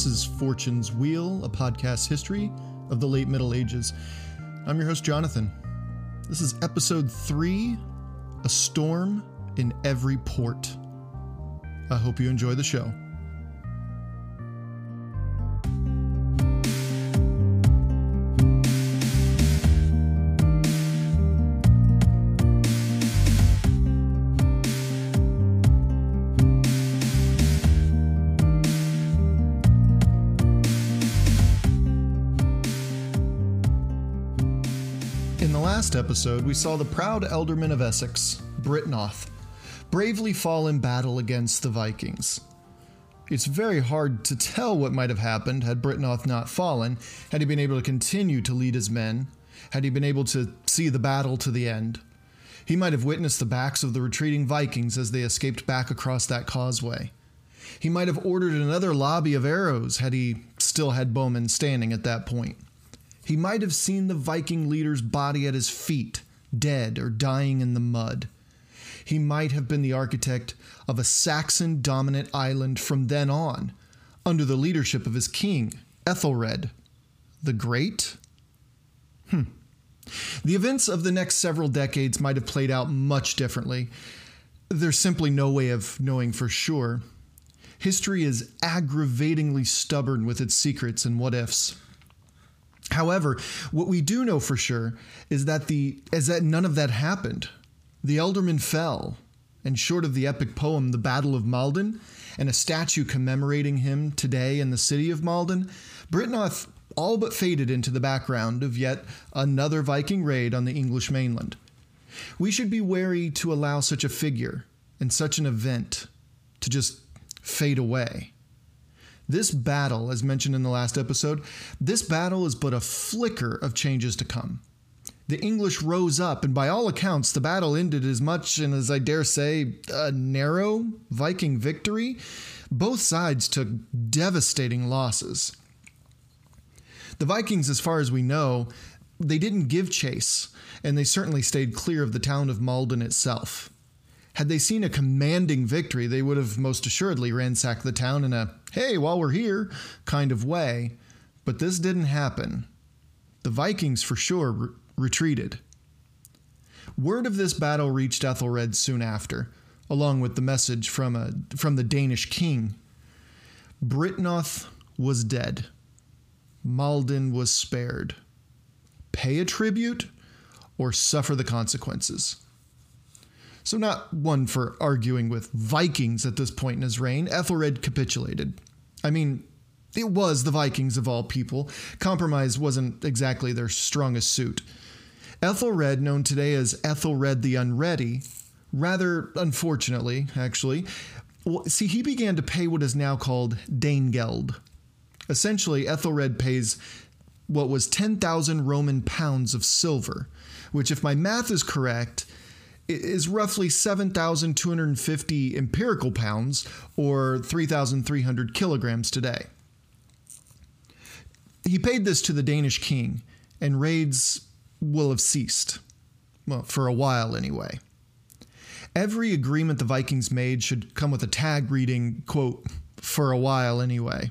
This is Fortune's Wheel, a podcast history of the late Middle Ages. I'm your host, Jonathan. This is episode three A Storm in Every Port. I hope you enjoy the show. Episode, we saw the proud ealdorman of Essex, Byrhtnoth, bravely fall in battle against the Vikings. It's very hard to tell what might have happened had Byrhtnoth not fallen, had he been able to continue to lead his men, had he been able to see the battle to the end. He might have witnessed the backs of the retreating Vikings as they escaped back across that causeway. He might have ordered another lobby of arrows had he still had bowmen standing at that point. He might have seen the Viking leader's body at his feet, dead or dying in the mud. He might have been the architect of a Saxon dominant island from then on, under the leadership of his king, Ethelred the Great? Hmm. The events of the next several decades might have played out much differently. There's simply no way of knowing for sure. History is aggravatingly stubborn with its secrets and what ifs. However, what we do know for sure is that the is that none of that happened. The ealdorman fell, and short of the epic poem The Battle of Maldon and a statue commemorating him today in the city of Maldon, Byrhtnoth all but faded into the background of yet another Viking raid on the English mainland. We should be wary to allow such a figure and such an event to just fade away. This battle, as mentioned in the last episode, this battle is but a flicker of changes to come. The English rose up, and by all accounts, the battle ended as much and as I dare say, a narrow Viking victory. Both sides took devastating losses. The Vikings, as far as we know, they didn't give chase, and they certainly stayed clear of the town of Maldon itself. Had they seen a commanding victory, they would have most assuredly ransacked the town in a, hey, while we're here kind of way. But this didn't happen. The Vikings, for sure, re- retreated. Word of this battle reached Ethelred soon after, along with the message from, a, from the Danish king. Byrhtnoth was dead. Maldon was spared. Pay a tribute or suffer the consequences. So, not one for arguing with Vikings at this point in his reign, Ethelred capitulated. I mean, it was the Vikings of all people. Compromise wasn't exactly their strongest suit. Ethelred, known today as Ethelred the Unready, rather unfortunately, actually, well, see, he began to pay what is now called Danegeld. Essentially, Ethelred pays what was 10,000 Roman pounds of silver, which, if my math is correct, is roughly 7,250 empirical pounds or 3,300 kilograms today. He paid this to the Danish king, and raids will have ceased. Well, for a while anyway. Every agreement the Vikings made should come with a tag reading, quote, for a while anyway.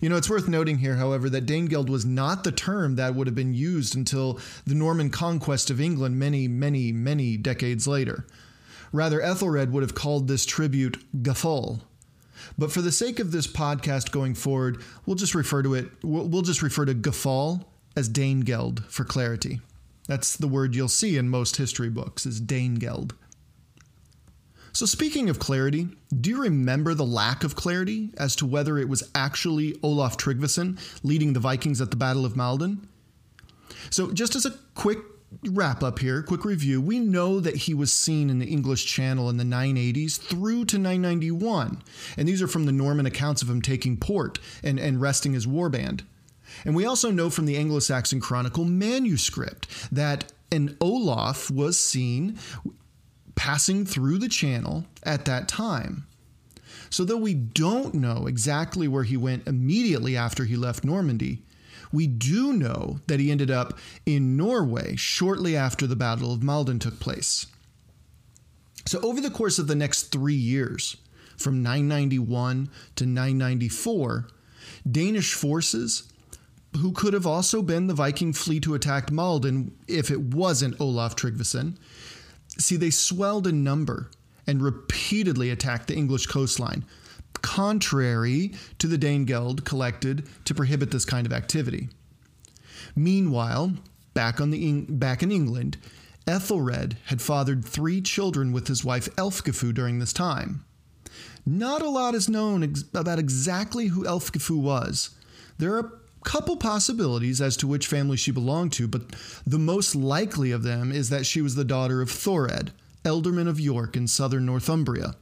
You know, it's worth noting here, however, that Danegeld was not the term that would have been used until the Norman conquest of England many, many, many decades later. Rather, Ethelred would have called this tribute Gafol. But for the sake of this podcast going forward, we'll just refer to it, we'll, just refer to Gafol as Danegeld for clarity. That's the word you'll see in most history books, is Danegeld. So, speaking of clarity, do you remember the lack of clarity as to whether it was actually Olaf Tryggvason leading the Vikings at the Battle of Maldon? So, just as a quick wrap up here, quick review, we know that he was seen in the English Channel in the 980s through to 991. And these are from the Norman accounts of him taking port and, and resting his warband. And we also know from the Anglo Saxon Chronicle manuscript that an Olaf was seen passing through the channel at that time. So, though we don't know exactly where he went immediately after he left Normandy, we do know that he ended up in Norway shortly after the Battle of Maldon took place. So, over the course of the next three years, from 991 to 994, Danish forces, who could have also been the Viking fleet who attacked Maldon if it wasn't Olaf Tryggvason, see, they swelled in number and repeatedly attacked the English coastline, contrary to the Danegeld collected to prohibit this kind of activity. Meanwhile, back, on the, back in England, Ethelred had fathered three children with his wife Elfgifu during this time. Not a lot is known ex- about exactly who Elfgifu was. There are couple possibilities as to which family she belonged to, but the most likely of them is that she was the daughter of Thored, Ealdorman of York in southern Northumbria.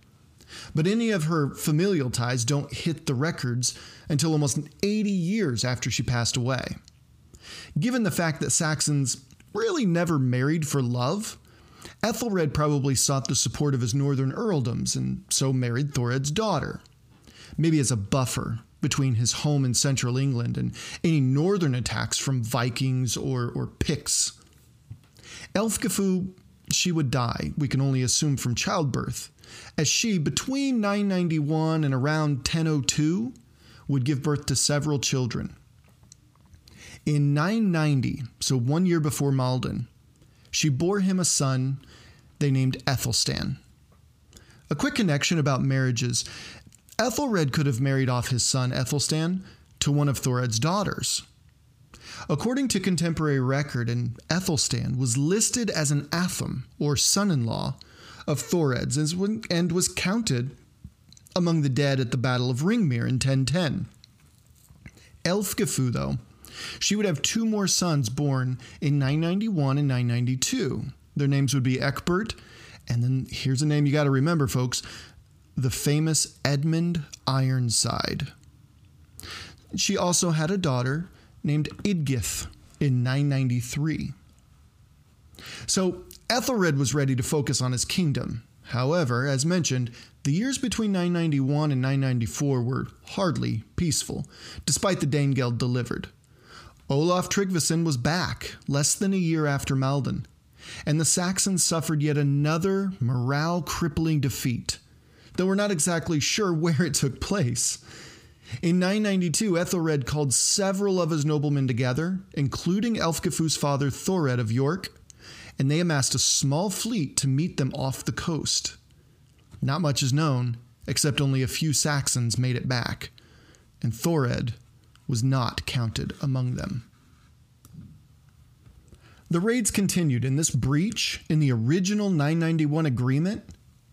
But any of her familial ties don't hit the records until almost 80 years after she passed away. Given the fact that Saxons really never married for love, Ethelred probably sought the support of his northern earldoms and so married Thored's daughter. Maybe as a buffer between his home in central England and any northern attacks from Vikings or, or Picts. Elfgifu, she would die, we can only assume from childbirth, as she, between 991 and around 1002, would give birth to several children. In 990, so one year before Maldon, she bore him a son they named Ethelstan. A quick connection about marriages Ethelred could have married off his son Ethelstan to one of Thored's daughters. According to contemporary record, and Ethelstan was listed as an Atham, or son in law, of Thored's and was counted among the dead at the Battle of Ringmere in 1010. Elfgifu, though, she would have two more sons born in 991 and 992. Their names would be Ecbert, and then here's a name you got to remember, folks the famous Edmund Ironside. She also had a daughter named Idgith in 993. So Ethelred was ready to focus on his kingdom. However, as mentioned, the years between 991 and 994 were hardly peaceful, despite the Danegeld delivered. Olaf Tryggvason was back less than a year after Maldon, and the Saxons suffered yet another morale crippling defeat, though we're not exactly sure where it took place. In 992, Ethelred called several of his noblemen together, including Elfgifu's father Thored of York, and they amassed a small fleet to meet them off the coast. Not much is known, except only a few Saxons made it back, and Thored was not counted among them. The raids continued, and this breach in the original 991 agreement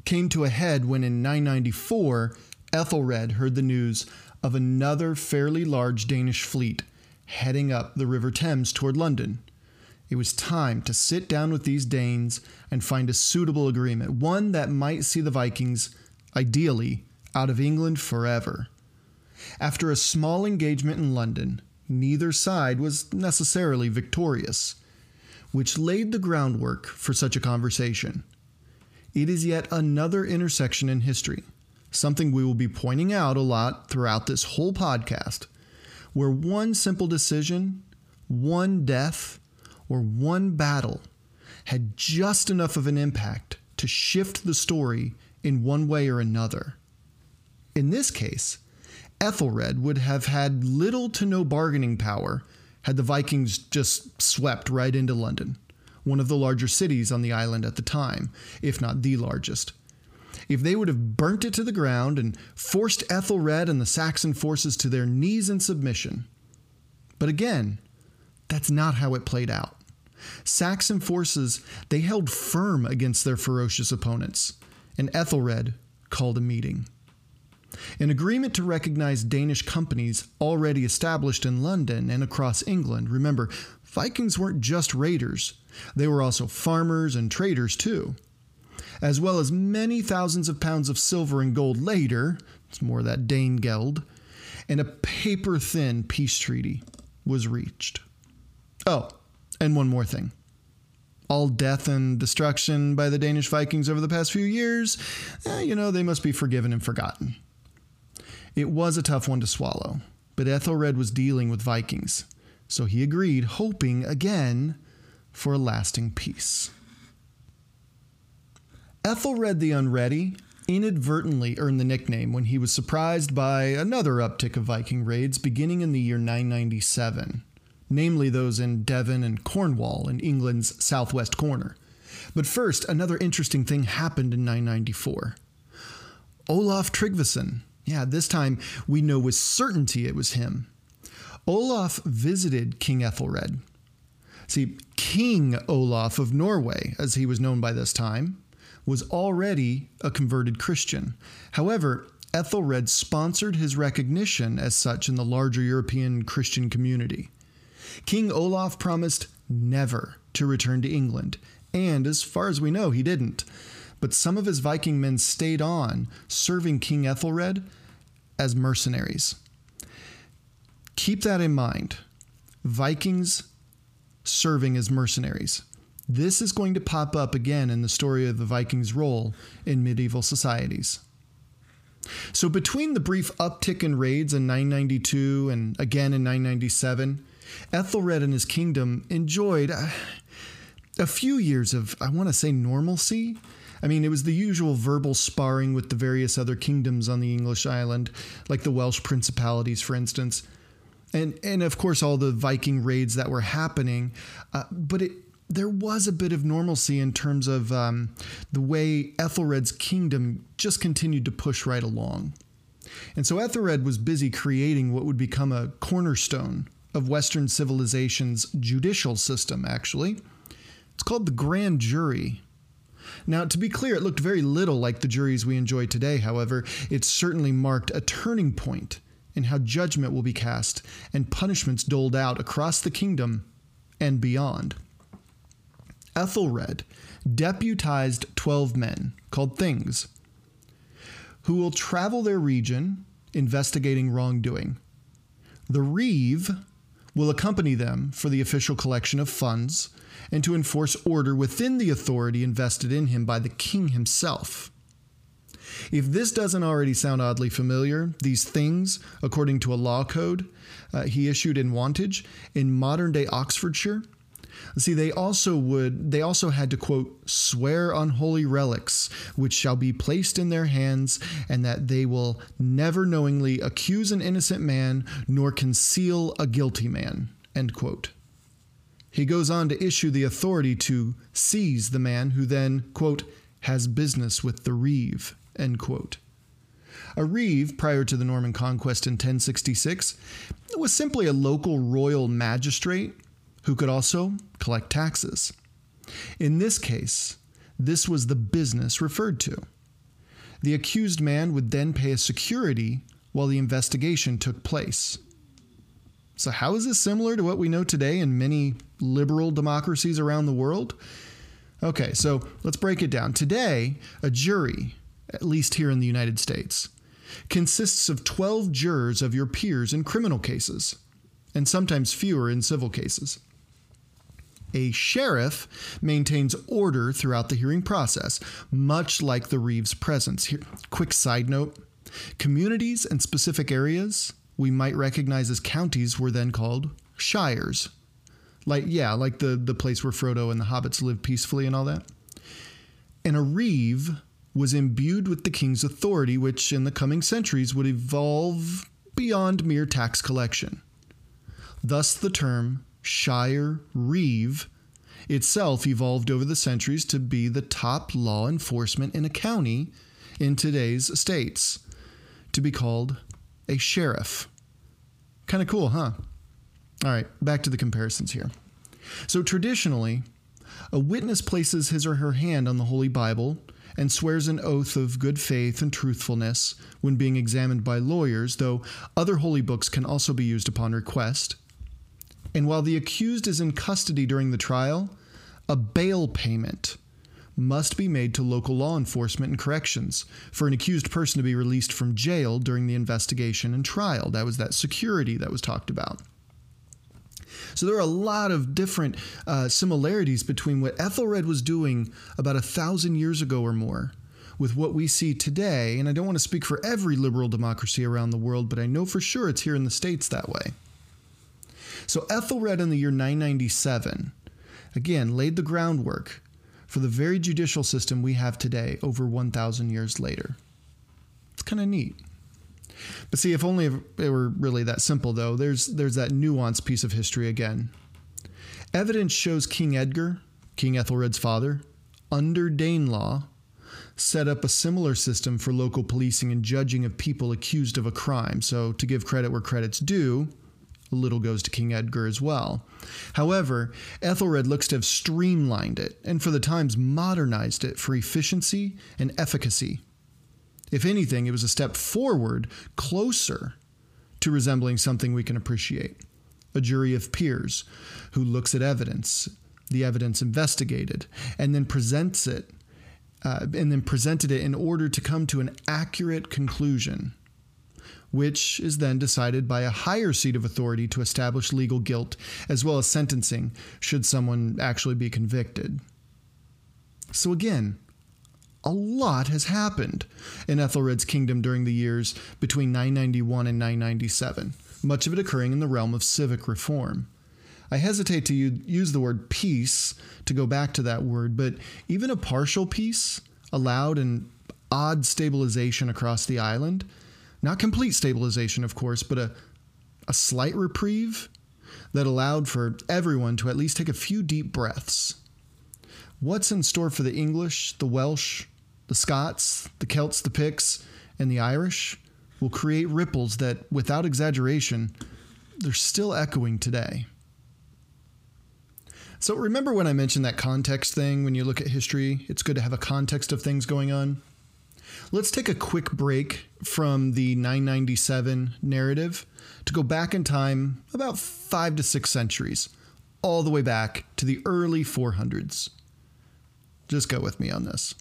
came to a head when in 994 Ethelred heard the news of another fairly large Danish fleet heading up the River Thames toward London. It was time to sit down with these Danes and find a suitable agreement, one that might see the Vikings, ideally, out of England forever. After a small engagement in London, neither side was necessarily victorious, which laid the groundwork for such a conversation. It is yet another intersection in history, something we will be pointing out a lot throughout this whole podcast, where one simple decision, one death, or one battle had just enough of an impact to shift the story in one way or another. In this case, Ethelred would have had little to no bargaining power had the Vikings just swept right into London, one of the larger cities on the island at the time, if not the largest. If they would have burnt it to the ground and forced Ethelred and the Saxon forces to their knees in submission. But again, that's not how it played out. Saxon forces, they held firm against their ferocious opponents, and Ethelred called a meeting. An agreement to recognize Danish companies already established in London and across England. Remember, Vikings weren't just raiders, they were also farmers and traders too. As well as many thousands of pounds of silver and gold later, it's more that Danegeld, and a paper thin peace treaty was reached. Oh, and one more thing. All death and destruction by the Danish Vikings over the past few years, eh, you know, they must be forgiven and forgotten. It was a tough one to swallow, but Ethelred was dealing with Vikings, so he agreed, hoping again for a lasting peace. Ethelred the Unready, inadvertently earned the nickname when he was surprised by another uptick of Viking raids beginning in the year 997, namely those in Devon and Cornwall in England's southwest corner. But first, another interesting thing happened in 994. Olaf Tryggvason, yeah, this time we know with certainty it was him. Olaf visited King Ethelred. See, King Olaf of Norway, as he was known by this time, was already a converted Christian. However, Ethelred sponsored his recognition as such in the larger European Christian community. King Olaf promised never to return to England, and as far as we know, he didn't. But some of his Viking men stayed on, serving King Ethelred as mercenaries. Keep that in mind. Vikings serving as mercenaries. This is going to pop up again in the story of the Vikings' role in medieval societies. So, between the brief uptick in raids in 992 and again in 997, Ethelred and his kingdom enjoyed uh, a few years of, I want to say, normalcy. I mean, it was the usual verbal sparring with the various other kingdoms on the English island, like the Welsh principalities, for instance. And, and of course, all the Viking raids that were happening. Uh, but it, there was a bit of normalcy in terms of um, the way Ethelred's kingdom just continued to push right along. And so Ethelred was busy creating what would become a cornerstone of Western civilization's judicial system, actually. It's called the grand jury. Now, to be clear, it looked very little like the juries we enjoy today, however, it certainly marked a turning point in how judgment will be cast and punishments doled out across the kingdom and beyond. Ethelred deputized 12 men, called Things, who will travel their region investigating wrongdoing. The Reeve will accompany them for the official collection of funds and to enforce order within the authority invested in him by the king himself. If this doesn't already sound oddly familiar, these things, according to a law code uh, he issued in Wantage in modern day Oxfordshire, See, they also would, they also had to quote, swear on holy relics, which shall be placed in their hands, and that they will never knowingly accuse an innocent man, nor conceal a guilty man, end quote. He goes on to issue the authority to seize the man who then, quote, has business with the reeve, end quote. A reeve, prior to the Norman conquest in 1066, was simply a local royal magistrate who could also collect taxes. In this case, this was the business referred to. The accused man would then pay a security while the investigation took place. So, how is this similar to what we know today in many liberal democracies around the world? Okay, so let's break it down. Today, a jury, at least here in the United States, consists of 12 jurors of your peers in criminal cases, and sometimes fewer in civil cases. A sheriff maintains order throughout the hearing process, much like the Reeve's presence. Here, quick side note communities and specific areas we might recognize as counties were then called shires. Like, yeah, like the, the place where Frodo and the hobbits lived peacefully and all that. And a reeve was imbued with the king's authority, which in the coming centuries would evolve beyond mere tax collection. Thus, the term shire reeve itself evolved over the centuries to be the top law enforcement in a county in today's states, to be called a sheriff. Kind of cool, huh? All right, back to the comparisons here. So, traditionally, a witness places his or her hand on the Holy Bible and swears an oath of good faith and truthfulness when being examined by lawyers, though other holy books can also be used upon request. And while the accused is in custody during the trial, a bail payment must be made to local law enforcement and corrections for an accused person to be released from jail during the investigation and trial. That was that security that was talked about. So there are a lot of different uh, similarities between what Ethelred was doing about a thousand years ago or more with what we see today. And I don't want to speak for every liberal democracy around the world, but I know for sure it's here in the States that way. So Ethelred in the year 997, again, laid the groundwork for the very judicial system we have today over 1,000 years later. It's kind of neat. But see, if only it were really that simple, though, there's, there's that nuanced piece of history again. Evidence shows King Edgar, King Ethelred's father, under Danelaw, set up a similar system for local policing and judging of people accused of a crime. So, to give credit where credit's due, a little goes to King Edgar as well. However, Ethelred looks to have streamlined it and for the times modernized it for efficiency and efficacy. If anything, it was a step forward, closer to resembling something we can appreciate a jury of peers who looks at evidence, the evidence investigated, and then presents it, uh, and then presented it in order to come to an accurate conclusion which is then decided by a higher seat of authority to establish legal guilt, as well as sentencing should someone actually be convicted. So, again, a lot has happened in Ethelred's kingdom during the years between 991 and 997, much of it occurring in the realm of civic reform. I hesitate to use the word peace to go back to that word, but even a partial peace allowed an odd stabilization across the island not complete stabilization, of course, but a, a slight reprieve that allowed for everyone to at least take a few deep breaths. What's in store for the English, the Welsh, the Scots, the Celts, the Picts, and the Irish will create ripples that, without exaggeration, they're still echoing today. So, remember when I mentioned that context thing when you look at history? It's good to have a context of things going on. Let's take a quick break from the 997 narrative to go back in time about five to six centuries, all the way back to the early 400s. Just go with me on this.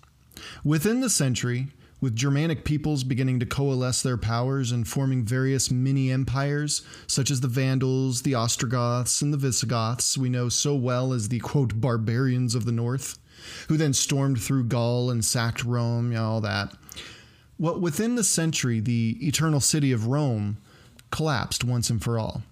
Within the century, with Germanic peoples beginning to coalesce their powers and forming various mini empires, such as the Vandals, the Ostrogoths, and the Visigoths, we know so well as the quote barbarians of the north, who then stormed through Gaul and sacked Rome, you know, all that. Well, within the century, the eternal city of Rome collapsed once and for all.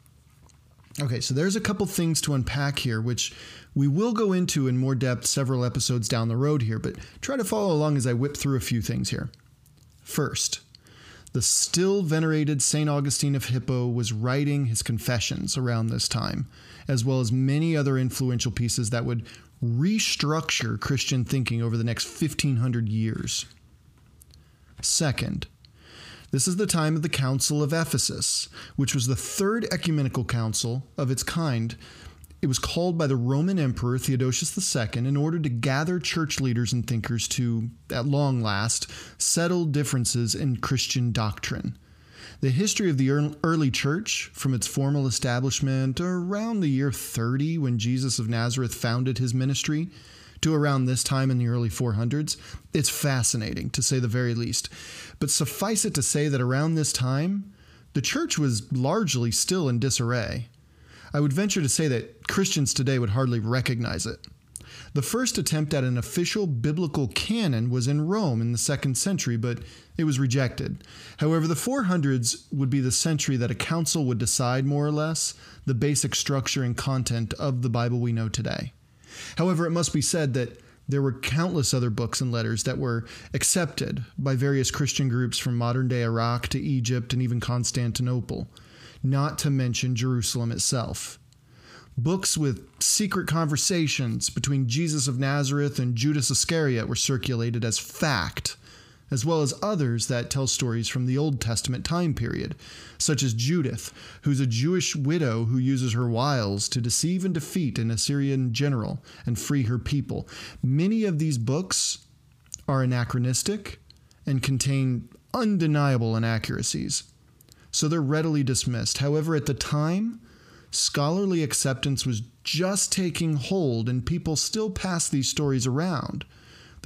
Okay, so there's a couple things to unpack here, which we will go into in more depth several episodes down the road here, but try to follow along as I whip through a few things here. First, the still venerated St. Augustine of Hippo was writing his confessions around this time, as well as many other influential pieces that would restructure Christian thinking over the next 1500 years. Second, this is the time of the Council of Ephesus, which was the third ecumenical council of its kind. It was called by the Roman Emperor Theodosius II in order to gather church leaders and thinkers to, at long last, settle differences in Christian doctrine. The history of the early church, from its formal establishment around the year 30 when Jesus of Nazareth founded his ministry, to around this time in the early 400s, it's fascinating to say the very least. But suffice it to say that around this time, the church was largely still in disarray. I would venture to say that Christians today would hardly recognize it. The first attempt at an official biblical canon was in Rome in the second century, but it was rejected. However, the 400s would be the century that a council would decide, more or less, the basic structure and content of the Bible we know today. However, it must be said that there were countless other books and letters that were accepted by various Christian groups from modern day Iraq to Egypt and even Constantinople, not to mention Jerusalem itself. Books with secret conversations between Jesus of Nazareth and Judas Iscariot were circulated as fact as well as others that tell stories from the Old Testament time period, such as Judith, who's a Jewish widow who uses her wiles to deceive and defeat an Assyrian general and free her people. Many of these books are anachronistic and contain undeniable inaccuracies, so they're readily dismissed. However, at the time, scholarly acceptance was just taking hold, and people still pass these stories around.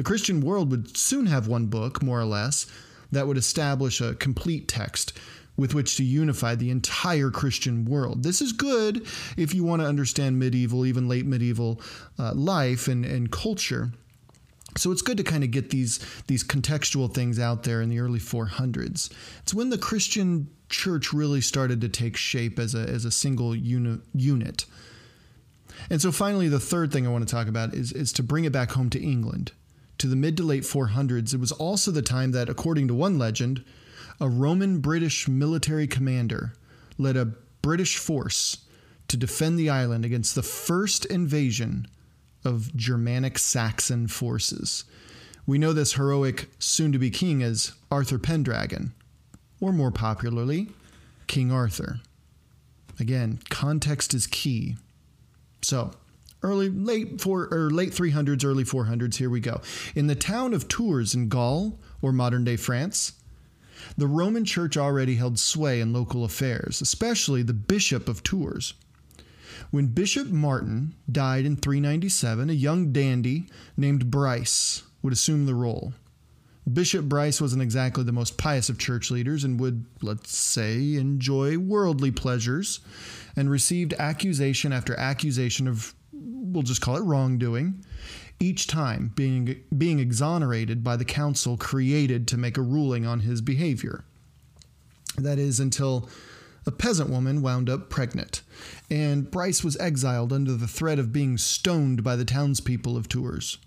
The Christian world would soon have one book, more or less, that would establish a complete text with which to unify the entire Christian world. This is good if you want to understand medieval, even late medieval uh, life and, and culture. So it's good to kind of get these these contextual things out there in the early 400s. It's when the Christian church really started to take shape as a as a single uni- unit. And so finally, the third thing I want to talk about is, is to bring it back home to England. To the mid to late 400s, it was also the time that, according to one legend, a Roman British military commander led a British force to defend the island against the first invasion of Germanic Saxon forces. We know this heroic soon to be king as Arthur Pendragon, or more popularly, King Arthur. Again, context is key. So, early late four or late 300s, early 400s, here we go. In the town of Tours in Gaul, or modern day France, the Roman Church already held sway in local affairs, especially the Bishop of Tours. When Bishop Martin died in 397, a young dandy named Bryce would assume the role. Bishop Bryce wasn't exactly the most pious of church leaders and would, let's say, enjoy worldly pleasures and received accusation after accusation of, we'll just call it wrongdoing, each time being, being exonerated by the council created to make a ruling on his behavior. That is, until a peasant woman wound up pregnant, and Bryce was exiled under the threat of being stoned by the townspeople of Tours.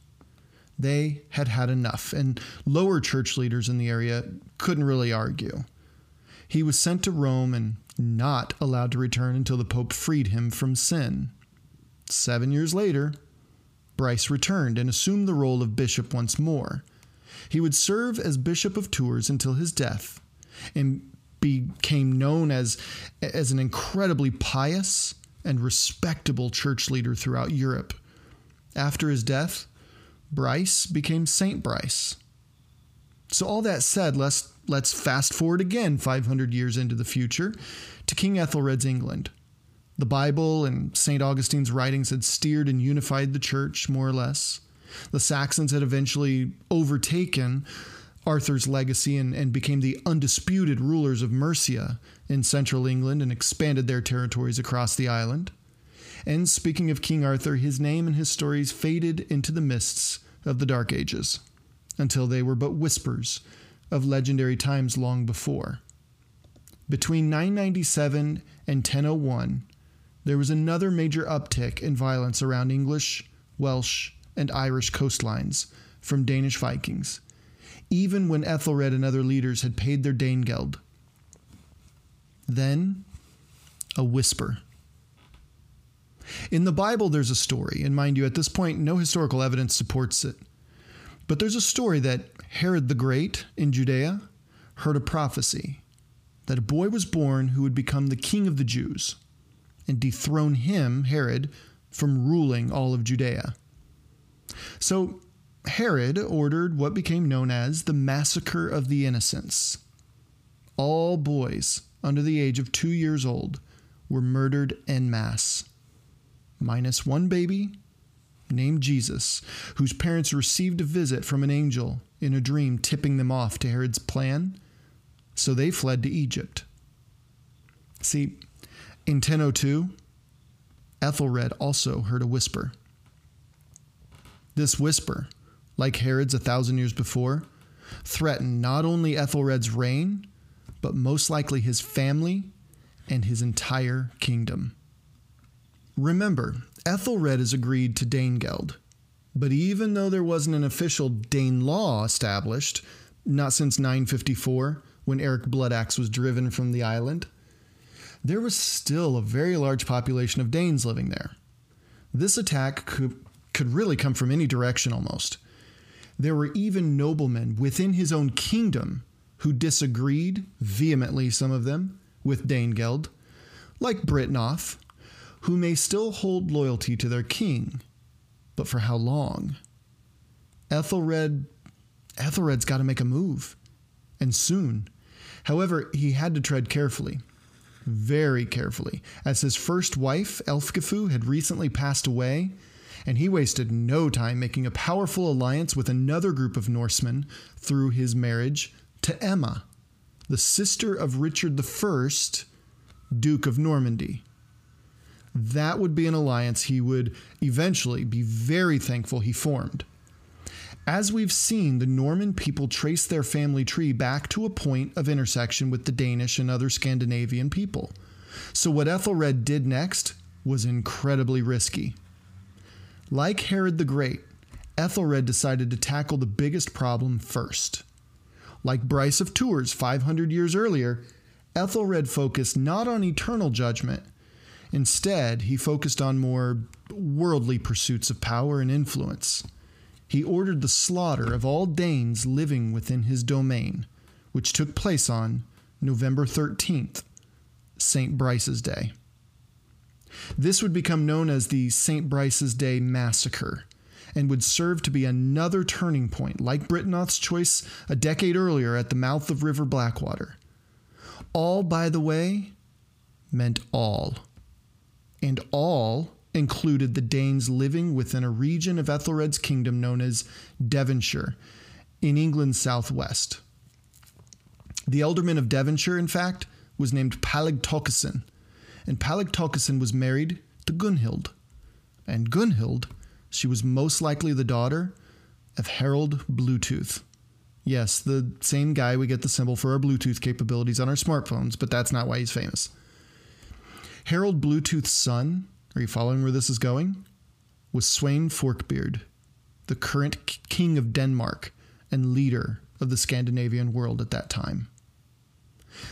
They had had enough, and lower church leaders in the area couldn't really argue. He was sent to Rome and not allowed to return until the Pope freed him from sin. Seven years later, Bryce returned and assumed the role of bishop once more. He would serve as Bishop of Tours until his death and became known as, as an incredibly pious and respectable church leader throughout Europe. After his death, Bryce became Saint Bryce. So, all that said, let's, let's fast forward again 500 years into the future to King Ethelred's England. The Bible and St. Augustine's writings had steered and unified the church, more or less. The Saxons had eventually overtaken Arthur's legacy and, and became the undisputed rulers of Mercia in central England and expanded their territories across the island. And speaking of King Arthur, his name and his stories faded into the mists of the Dark Ages until they were but whispers of legendary times long before. Between 997 and 1001, there was another major uptick in violence around English, Welsh, and Irish coastlines from Danish Vikings, even when Ethelred and other leaders had paid their Danegeld. Then, a whisper. In the Bible, there's a story, and mind you, at this point, no historical evidence supports it. But there's a story that Herod the Great in Judea heard a prophecy that a boy was born who would become the king of the Jews and dethrone him, Herod, from ruling all of Judea. So Herod ordered what became known as the Massacre of the Innocents. All boys under the age of two years old were murdered en masse, minus one baby named Jesus, whose parents received a visit from an angel in a dream tipping them off to Herod's plan, so they fled to Egypt. See, in 1002, Ethelred also heard a whisper. This whisper, like Herod's a thousand years before, threatened not only Ethelred's reign, but most likely his family and his entire kingdom. Remember, Ethelred has agreed to Danegeld, but even though there wasn't an official Dane law established, not since 954, when Eric Bloodaxe was driven from the island, there was still a very large population of Danes living there. This attack could, could really come from any direction almost. There were even noblemen within his own kingdom who disagreed, vehemently, some of them, with Danegeld, like Byrhtnoth, who may still hold loyalty to their king, but for how long? Ethelred Ethelred's got to make a move, and soon. However, he had to tread carefully very carefully, as his first wife, Elfgifu, had recently passed away, and he wasted no time making a powerful alliance with another group of Norsemen through his marriage to Emma, the sister of Richard I, Duke of Normandy. That would be an alliance he would eventually be very thankful he formed. As we've seen, the Norman people trace their family tree back to a point of intersection with the Danish and other Scandinavian people. So, what Ethelred did next was incredibly risky. Like Herod the Great, Ethelred decided to tackle the biggest problem first. Like Bryce of Tours 500 years earlier, Ethelred focused not on eternal judgment. Instead, he focused on more worldly pursuits of power and influence. He ordered the slaughter of all Danes living within his domain, which took place on November 13th, St. Bryce's Day. This would become known as the St. Bryce's Day Massacre and would serve to be another turning point, like Byrhtnoth's choice a decade earlier at the mouth of River Blackwater. All, by the way, meant all. And all included the Danes living within a region of Ethelred's kingdom known as Devonshire in England's southwest. The ealdorman of Devonshire, in fact, was named Paleg Tocgeson, and Paleg Tocgeson was married to Gunhild. And Gunhild, she was most likely the daughter of Harold Bluetooth. Yes, the same guy we get the symbol for our Bluetooth capabilities on our smartphones, but that's not why he's famous. Harold Bluetooth's son, are you following where this is going? Was Sweyn Forkbeard, the current king of Denmark and leader of the Scandinavian world at that time.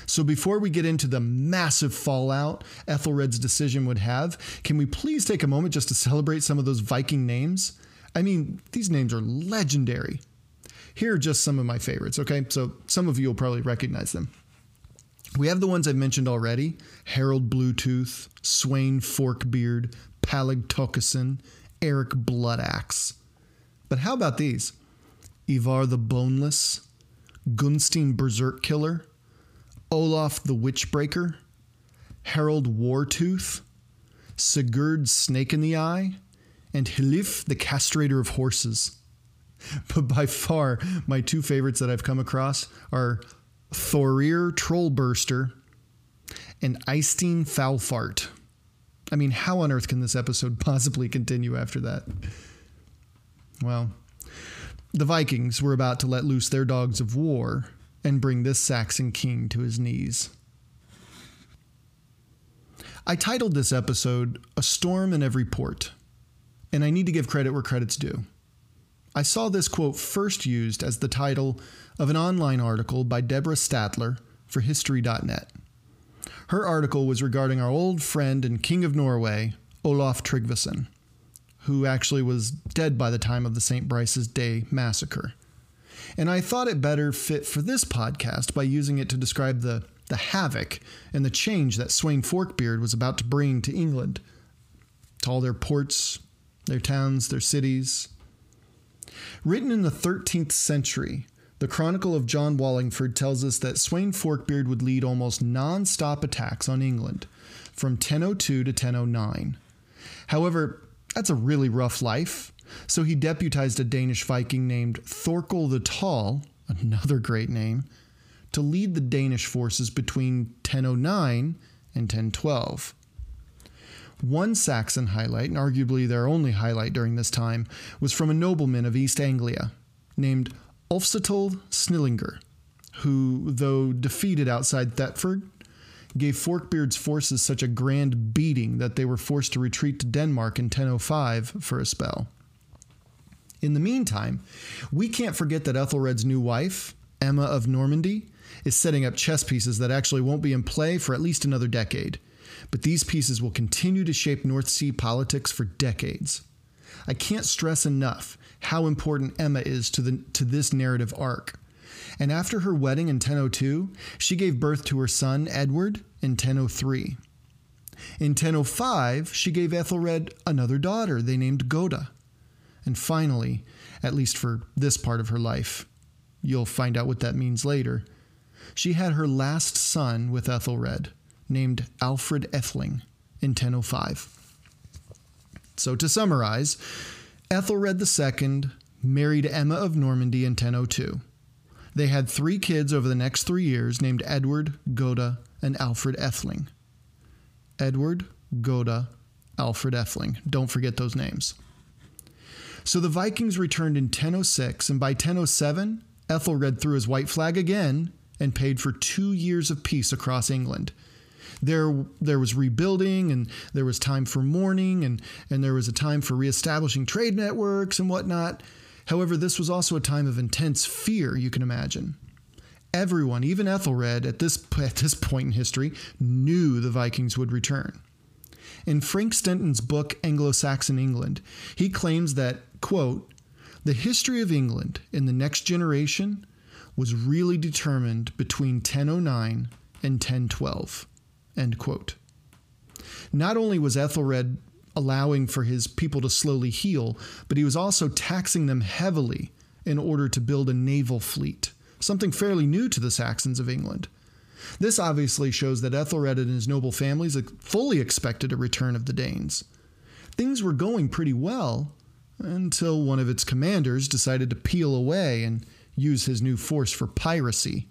So, before we get into the massive fallout Ethelred's decision would have, can we please take a moment just to celebrate some of those Viking names? I mean, these names are legendary. Here are just some of my favorites, okay? So, some of you will probably recognize them. We have the ones I've mentioned already Harold Bluetooth, Sweyn Forkbeard, Paleg Tocgeson, Eric Bloodaxe. But how about these? Ivar the Boneless, Gunstein Berserk Killer, Olaf the Witchbreaker, Harold Wartooth, Sigurd Snake in the Eye, and Hilif the Castrator of Horses. But by far, my two favorites that I've come across are Thorir Trollburster and Eystein Foulfart. I mean, how on earth can this episode possibly continue after that? Well, the Vikings were about to let loose their dogs of war and bring this Saxon king to his knees. I titled this episode A Storm in Every Port, and I need to give credit where credit's due. I saw this quote first used as the title of an online article by Deborah Stadler for History.net. Her article was regarding our old friend and King of Norway, Olaf Tryggvason, who actually was dead by the time of the St. Bryce's Day massacre. And I thought it better fit for this podcast by using it to describe the, the havoc and the change that Sweyn Forkbeard was about to bring to England, to all their ports, their towns, their cities. Written in the 13th century, the Chronicle of John Wallingford tells us that Sweyn Forkbeard would lead almost non stop attacks on England from 1002 to 1009. However, that's a really rough life, so he deputized a Danish Viking named Thorkel the Tall, another great name, to lead the Danish forces between 1009 and 1012. One Saxon highlight, and arguably their only highlight during this time, was from a nobleman of East Anglia named Ulfcytel Snillinger, who, though defeated outside Thetford, gave Forkbeard's forces such a grand beating that they were forced to retreat to Denmark in 1005 for a spell. In the meantime, we can't forget that Ethelred's new wife, Emma of Normandy, is setting up chess pieces that actually won't be in play for at least another decade. But these pieces will continue to shape North Sea politics for decades. I can't stress enough how important Emma is to, the, to this narrative arc. And after her wedding in 1002, she gave birth to her son Edward in 1003. In 1005, she gave Ethelred another daughter they named Goda. And finally, at least for this part of her life, you'll find out what that means later, she had her last son with Ethelred, named Alfred Atheling, in 1005. So to summarize, Ethelred II married Emma of Normandy in 1002. They had three kids over the next three years named Edward, Goda, and Alfred Atheling. Edward, Goda, Alfred Atheling. Don't forget those names. So the Vikings returned in 1006, and by 1007, Ethelred threw his white flag again and paid for two years of peace across England. There, there was rebuilding, and there was time for mourning, and and there was a time for reestablishing trade networks and whatnot. However, this was also a time of intense fear. You can imagine. Everyone, even Ethelred, at this at this point in history, knew the Vikings would return. In Frank Stenton's book Anglo-Saxon England, he claims that quote the history of England in the next generation was really determined between 1009 and 1012. End quote. Not only was Ethelred allowing for his people to slowly heal, but he was also taxing them heavily in order to build a naval fleet, something fairly new to the Saxons of England. This obviously shows that Ethelred and his noble families fully expected a return of the Danes. Things were going pretty well until one of its commanders decided to peel away and use his new force for piracy,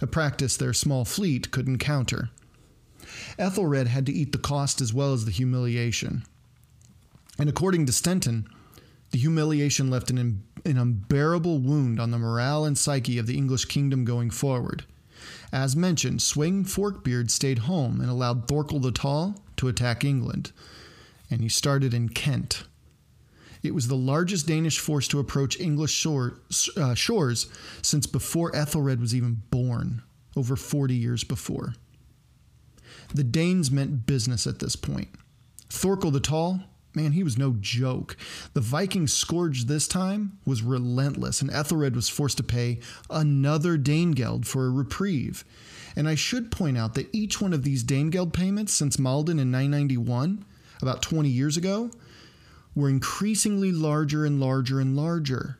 a practice their small fleet could encounter. Ethelred had to eat the cost as well as the humiliation. And according to Stenton, the humiliation left an, an unbearable wound on the morale and psyche of the English kingdom going forward. As mentioned, Sweyn Forkbeard stayed home and allowed Thorkel the Tall to attack England, and he started in Kent. It was the largest Danish force to approach English shore, uh, shores since before Ethelred was even born, over 40 years before. The Danes meant business at this point. Thorkel the Tall, man, he was no joke. The Viking scourge this time was relentless, and Ethelred was forced to pay another Danegeld for a reprieve. And I should point out that each one of these Danegeld payments since Maldon in 991, about 20 years ago, were increasingly larger and larger and larger.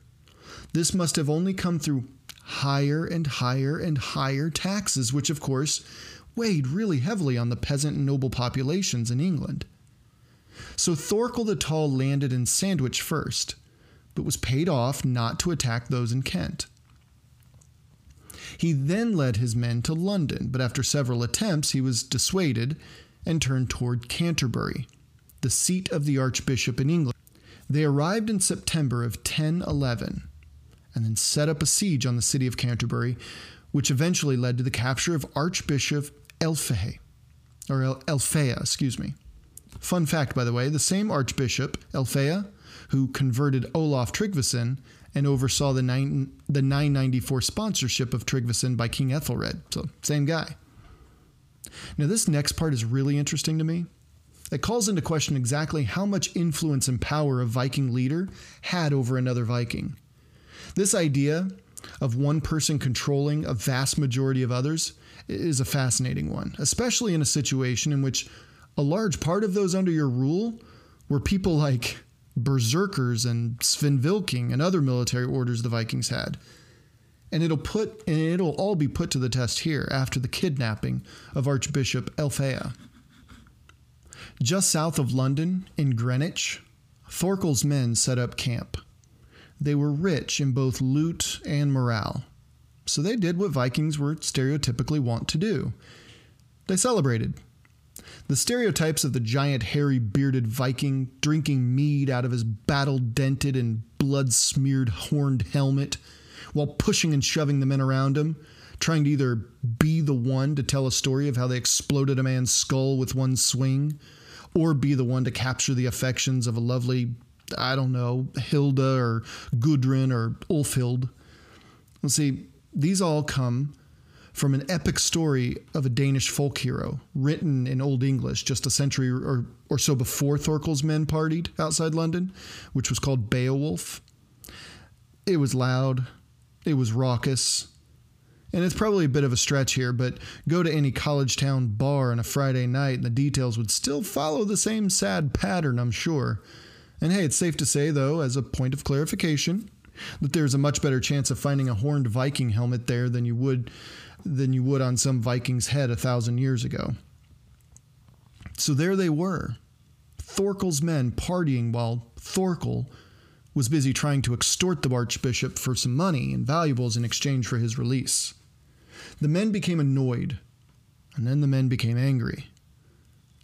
This must have only come through higher and higher and higher taxes, which of course weighed really heavily on the peasant and noble populations in England. So Thorkel the Tall landed in Sandwich first, but was paid off not to attack those in Kent. He then led his men to London, but after several attempts, he was dissuaded and turned toward Canterbury the seat of the archbishop in England. They arrived in September of 1011 and then set up a siege on the city of Canterbury, which eventually led to the capture of Archbishop Elfehe, or El- Elfea, excuse me. Fun fact, by the way, the same Archbishop, Elfea, who converted Olaf Tryggvason and oversaw the, nine, the 994 sponsorship of Tryggvason by King Ethelred. So, same guy. Now, this next part is really interesting to me It calls into question exactly how much influence and power a Viking leader had over another Viking. This idea of one person controlling a vast majority of others is a fascinating one, especially in a situation in which a large part of those under your rule were people like berserkers and Svenvilking and other military orders the Vikings had. And it'll put and it'll all be put to the test here after the kidnapping of Archbishop Elfea. Just south of London, in Greenwich, Thorkel's men set up camp. They were rich in both loot and morale, so they did what Vikings were stereotypically wont to do. They celebrated. The stereotypes of the giant, hairy, bearded Viking drinking mead out of his battle dented and blood smeared horned helmet while pushing and shoving the men around him, trying to either be the one to tell a story of how they exploded a man's skull with one swing or be the one to capture the affections of a lovely, I don't know, Hilda or Gudrun or Ulfhild. Let's see, these all come from an epic story of a Danish folk hero written in Old English just a century or, or so before Thorkel's men partied outside London, which was called Beowulf. It was loud, it was raucous, and it's probably a bit of a stretch here, but go to any college town bar on a Friday night and the details would still follow the same sad pattern, I'm sure. And hey, it's safe to say, though, as a point of clarification, that there's a much better chance of finding a horned Viking helmet there than you would than you would on some Viking's head a thousand years ago. So there they were, Thorkel's men partying while Thorkel was busy trying to extort the archbishop for some money and valuables in exchange for his release. The men became annoyed, and then the men became angry.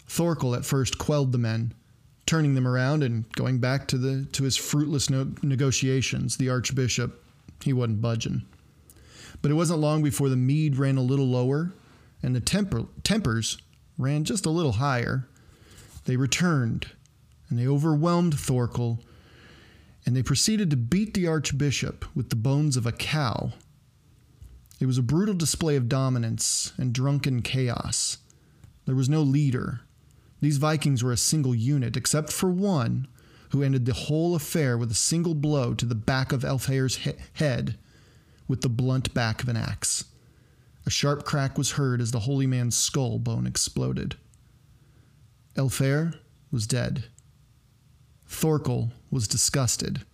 Thorkel at first quelled the men, turning them around and going back to the to his fruitless no- negotiations. The archbishop, he wasn't budging. But it wasn't long before the mead ran a little lower, and the temper, tempers ran just a little higher. They returned, and they overwhelmed Thorkel, and they proceeded to beat the archbishop with the bones of a cow. It was a brutal display of dominance and drunken chaos. There was no leader. These Vikings were a single unit, except for one who ended the whole affair with a single blow to the back of Elfheir's he- head with the blunt back of an axe. A sharp crack was heard as the holy man's skull bone exploded. Elfheir was dead. Thorkel was disgusted.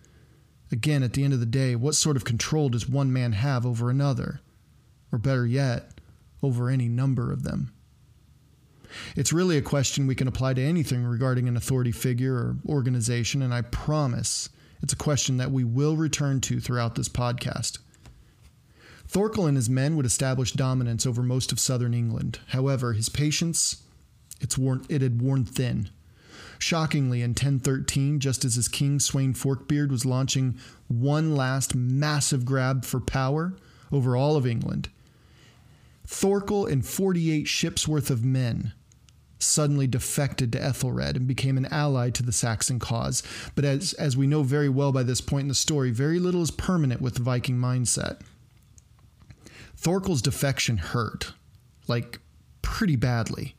Again, at the end of the day, what sort of control does one man have over another? Or better yet, over any number of them? It's really a question we can apply to anything regarding an authority figure or organization, and I promise it's a question that we will return to throughout this podcast. Thorkel and his men would establish dominance over most of southern England. However, his patience, worn, it had worn thin. Shockingly, in 1013, just as his king Sweyn Forkbeard was launching one last massive grab for power over all of England, Thorkel and 48 ships worth of men suddenly defected to Ethelred and became an ally to the Saxon cause. But as, as we know very well by this point in the story, very little is permanent with the Viking mindset. Thorkel's defection hurt, like pretty badly,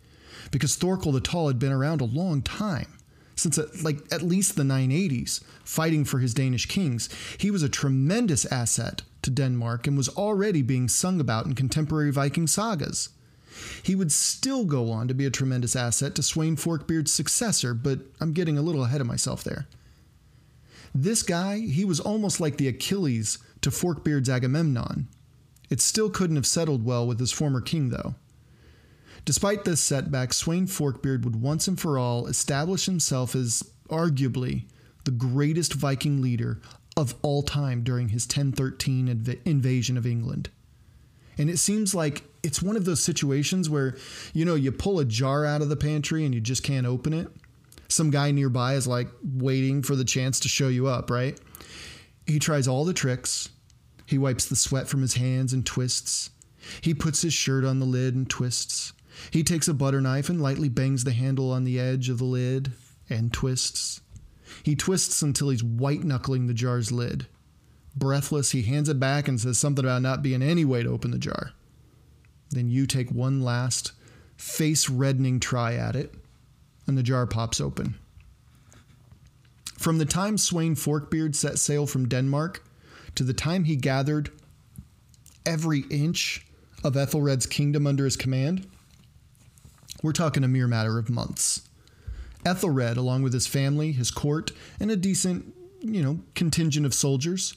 because Thorkel the Tall had been around a long time. Since at, like at least the 980s, fighting for his Danish kings, he was a tremendous asset to Denmark and was already being sung about in contemporary Viking sagas. He would still go on to be a tremendous asset to Sweyn Forkbeard's successor, but I'm getting a little ahead of myself there. This guy, he was almost like the Achilles to Forkbeard's Agamemnon. It still couldn't have settled well with his former king, though. Despite this setback, Sweyn Forkbeard would once and for all establish himself as arguably the greatest Viking leader of all time during his 1013 inv- invasion of England. And it seems like it's one of those situations where, you know, you pull a jar out of the pantry and you just can't open it. Some guy nearby is like waiting for the chance to show you up, right? He tries all the tricks. He wipes the sweat from his hands and twists. He puts his shirt on the lid and twists. He takes a butter knife and lightly bangs the handle on the edge of the lid and twists. He twists until he's white knuckling the jar's lid. Breathless, he hands it back and says something about not being any way to open the jar. Then you take one last face reddening try at it, and the jar pops open. From the time Sweyn Forkbeard set sail from Denmark to the time he gathered every inch of Ethelred's kingdom under his command, we're talking a mere matter of months. Ethelred, along with his family, his court, and a decent, you know, contingent of soldiers,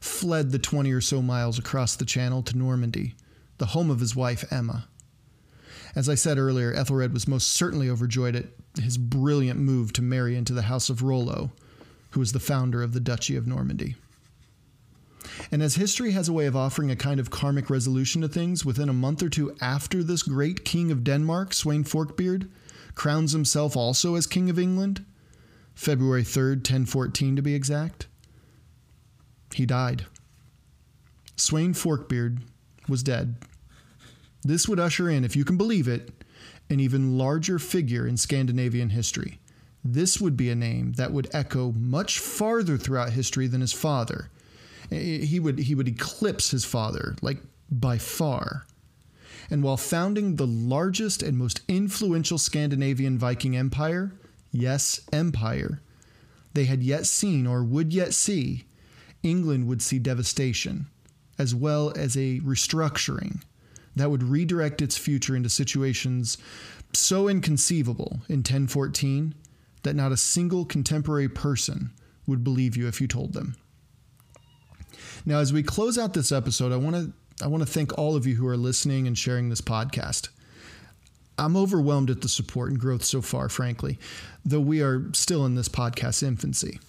fled the 20 or so miles across the channel to Normandy, the home of his wife Emma. As I said earlier, Ethelred was most certainly overjoyed at his brilliant move to marry into the House of Rollo, who was the founder of the Duchy of Normandy. And as history has a way of offering a kind of karmic resolution to things, within a month or two after this great king of Denmark, Sweyn Forkbeard, crowns himself also as King of England, February 3rd, 1014 to be exact, he died. Sweyn Forkbeard was dead. This would usher in, if you can believe it, an even larger figure in Scandinavian history. This would be a name that would echo much farther throughout history than his father. Eh, eh, he would, he would eclipse his father, like by far. And while founding the largest and most influential Scandinavian Viking empire, yes, empire, they had yet seen or would yet see England would see devastation, as well as a restructuring that would redirect its future into situations so inconceivable in 1014 that not a single contemporary person would believe you if you told them. Now, as we close out this episode, I want to I want to thank all of you who are listening and sharing this podcast. I'm overwhelmed at the support and growth so far, frankly, though we are still in this podcast's infancy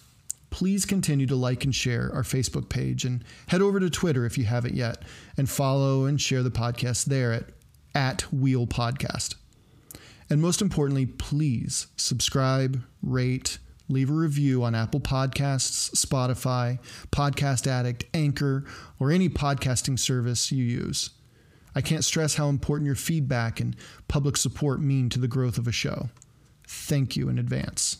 please continue to like and share our Facebook page and head over to Twitter if you haven't yet and follow and share the podcast there at, at Wheel Podcast. And most importantly, please subscribe, rate, leave a review on Apple Podcasts, Spotify, Podcast Addict, Anchor, or any podcasting service you use. I can't stress how important your feedback and public support mean to the growth of a show. Thank you in advance.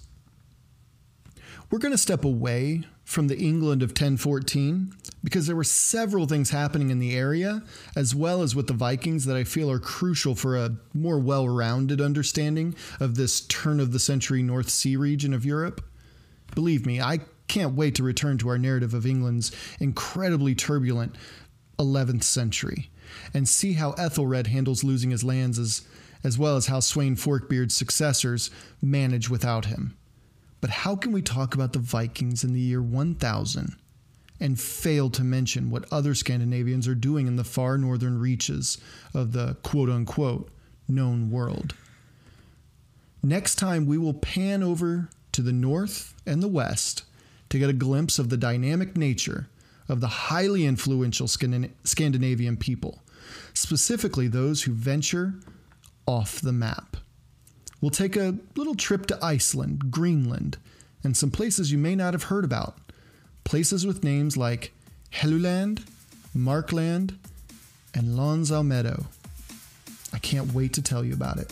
We're going to step away from the England of 1014 because there were several things happening in the area, as well as with the Vikings, that I feel are crucial for a more well rounded understanding of this turn of the century North Sea region of Europe. Believe me, I can't wait to return to our narrative of England's incredibly turbulent 11th century and see how Ethelred handles losing his lands as, as well as how Sweyn Forkbeard's successors manage without him. But how can we talk about the Vikings in the year 1000 and fail to mention what other Scandinavians are doing in the far northern reaches of the quote unquote known world? Next time, we will pan over to the north and the west to get a glimpse of the dynamic nature of the highly influential Scandinavian people, specifically those who venture off the map. We'll take a little trip to Iceland, Greenland, and some places you may not have heard about. Places with names like Helluland, Markland, and L'Anse aux Meadows. I can't wait to tell you about it.